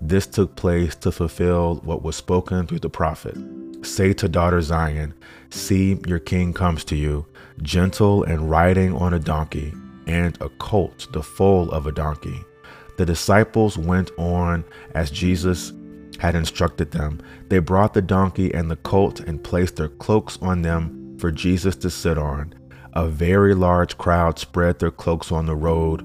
This took place to fulfill what was spoken through the prophet. Say to daughter Zion, See, your king comes to you, gentle and riding on a donkey, and a colt, the foal of a donkey. The disciples went on as Jesus had instructed them. They brought the donkey and the colt and placed their cloaks on them for Jesus to sit on. A very large crowd spread their cloaks on the road,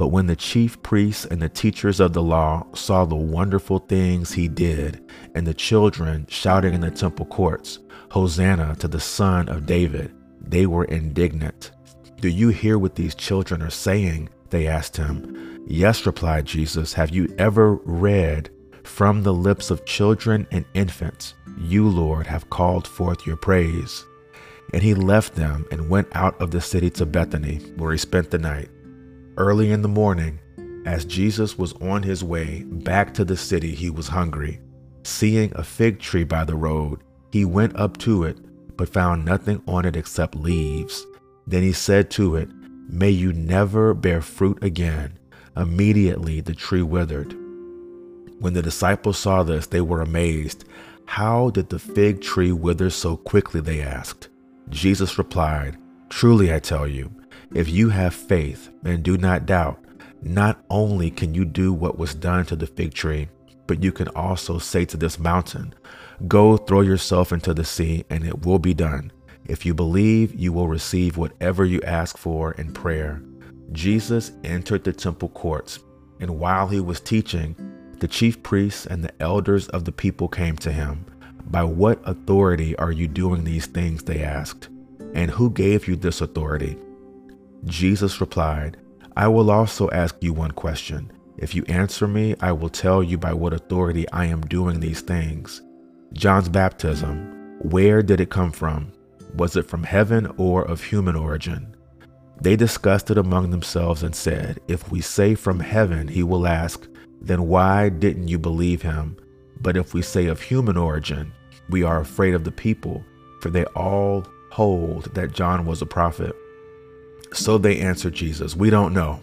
But when the chief priests and the teachers of the law saw the wonderful things he did, and the children shouting in the temple courts, Hosanna to the Son of David, they were indignant. Do you hear what these children are saying? They asked him. Yes, replied Jesus. Have you ever read, From the lips of children and infants, you, Lord, have called forth your praise? And he left them and went out of the city to Bethany, where he spent the night. Early in the morning, as Jesus was on his way back to the city, he was hungry. Seeing a fig tree by the road, he went up to it, but found nothing on it except leaves. Then he said to it, May you never bear fruit again. Immediately the tree withered. When the disciples saw this, they were amazed. How did the fig tree wither so quickly? They asked. Jesus replied, Truly I tell you, if you have faith and do not doubt, not only can you do what was done to the fig tree, but you can also say to this mountain, Go throw yourself into the sea, and it will be done. If you believe, you will receive whatever you ask for in prayer. Jesus entered the temple courts, and while he was teaching, the chief priests and the elders of the people came to him. By what authority are you doing these things? They asked. And who gave you this authority? Jesus replied, I will also ask you one question. If you answer me, I will tell you by what authority I am doing these things. John's baptism, where did it come from? Was it from heaven or of human origin? They discussed it among themselves and said, If we say from heaven, he will ask, then why didn't you believe him? But if we say of human origin, we are afraid of the people, for they all hold that John was a prophet. So they answered Jesus, We don't know.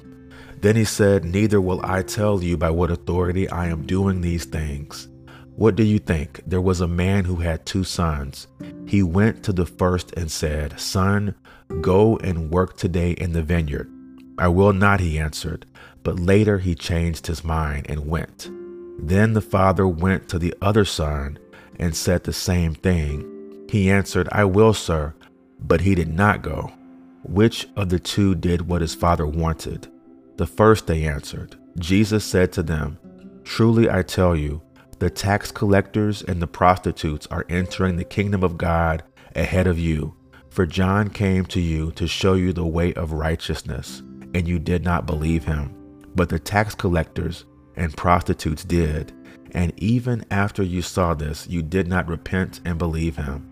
Then he said, Neither will I tell you by what authority I am doing these things. What do you think? There was a man who had two sons. He went to the first and said, Son, go and work today in the vineyard. I will not, he answered. But later he changed his mind and went. Then the father went to the other son and said the same thing. He answered, I will, sir. But he did not go. Which of the two did what his father wanted? The first, they answered. Jesus said to them, Truly I tell you, the tax collectors and the prostitutes are entering the kingdom of God ahead of you. For John came to you to show you the way of righteousness, and you did not believe him. But the tax collectors and prostitutes did. And even after you saw this, you did not repent and believe him.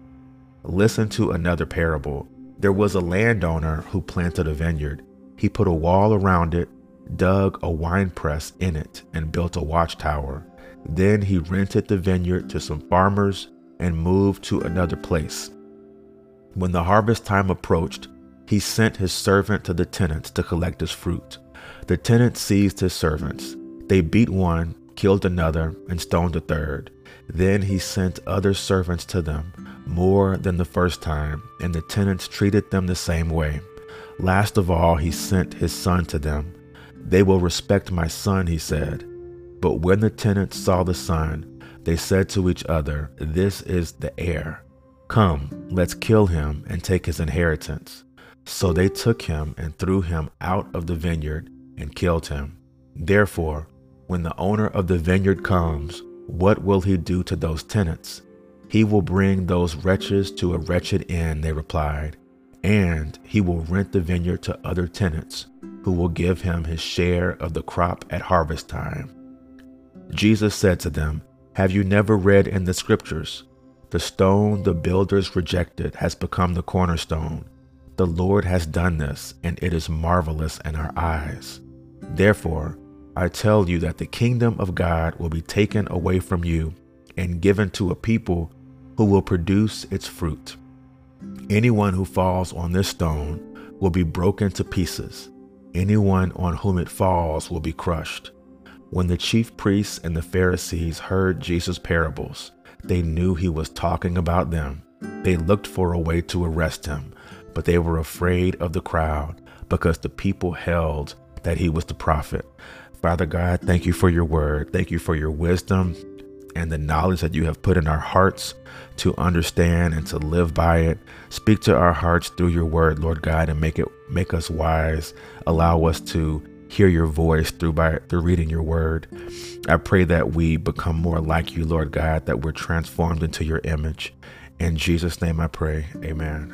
Listen to another parable. There was a landowner who planted a vineyard. He put a wall around it, dug a wine press in it, and built a watchtower. Then he rented the vineyard to some farmers and moved to another place. When the harvest time approached, he sent his servant to the tenants to collect his fruit. The tenants seized his servants. They beat one, killed another, and stoned a third. Then he sent other servants to them, more than the first time, and the tenants treated them the same way. Last of all, he sent his son to them. They will respect my son, he said. But when the tenants saw the son, they said to each other, This is the heir. Come, let's kill him and take his inheritance. So they took him and threw him out of the vineyard and killed him. Therefore, when the owner of the vineyard comes, what will he do to those tenants? He will bring those wretches to a wretched end, they replied, and he will rent the vineyard to other tenants, who will give him his share of the crop at harvest time. Jesus said to them, Have you never read in the scriptures? The stone the builders rejected has become the cornerstone. The Lord has done this, and it is marvelous in our eyes. Therefore, I tell you that the kingdom of God will be taken away from you and given to a people who will produce its fruit. Anyone who falls on this stone will be broken to pieces. Anyone on whom it falls will be crushed. When the chief priests and the Pharisees heard Jesus' parables, they knew he was talking about them. They looked for a way to arrest him, but they were afraid of the crowd because the people held that he was the prophet. Father God, thank you for your word. Thank you for your wisdom and the knowledge that you have put in our hearts to understand and to live by it. Speak to our hearts through your word, Lord God, and make it make us wise. Allow us to hear your voice through by through reading your word. I pray that we become more like you, Lord God, that we're transformed into your image. In Jesus' name I pray. Amen.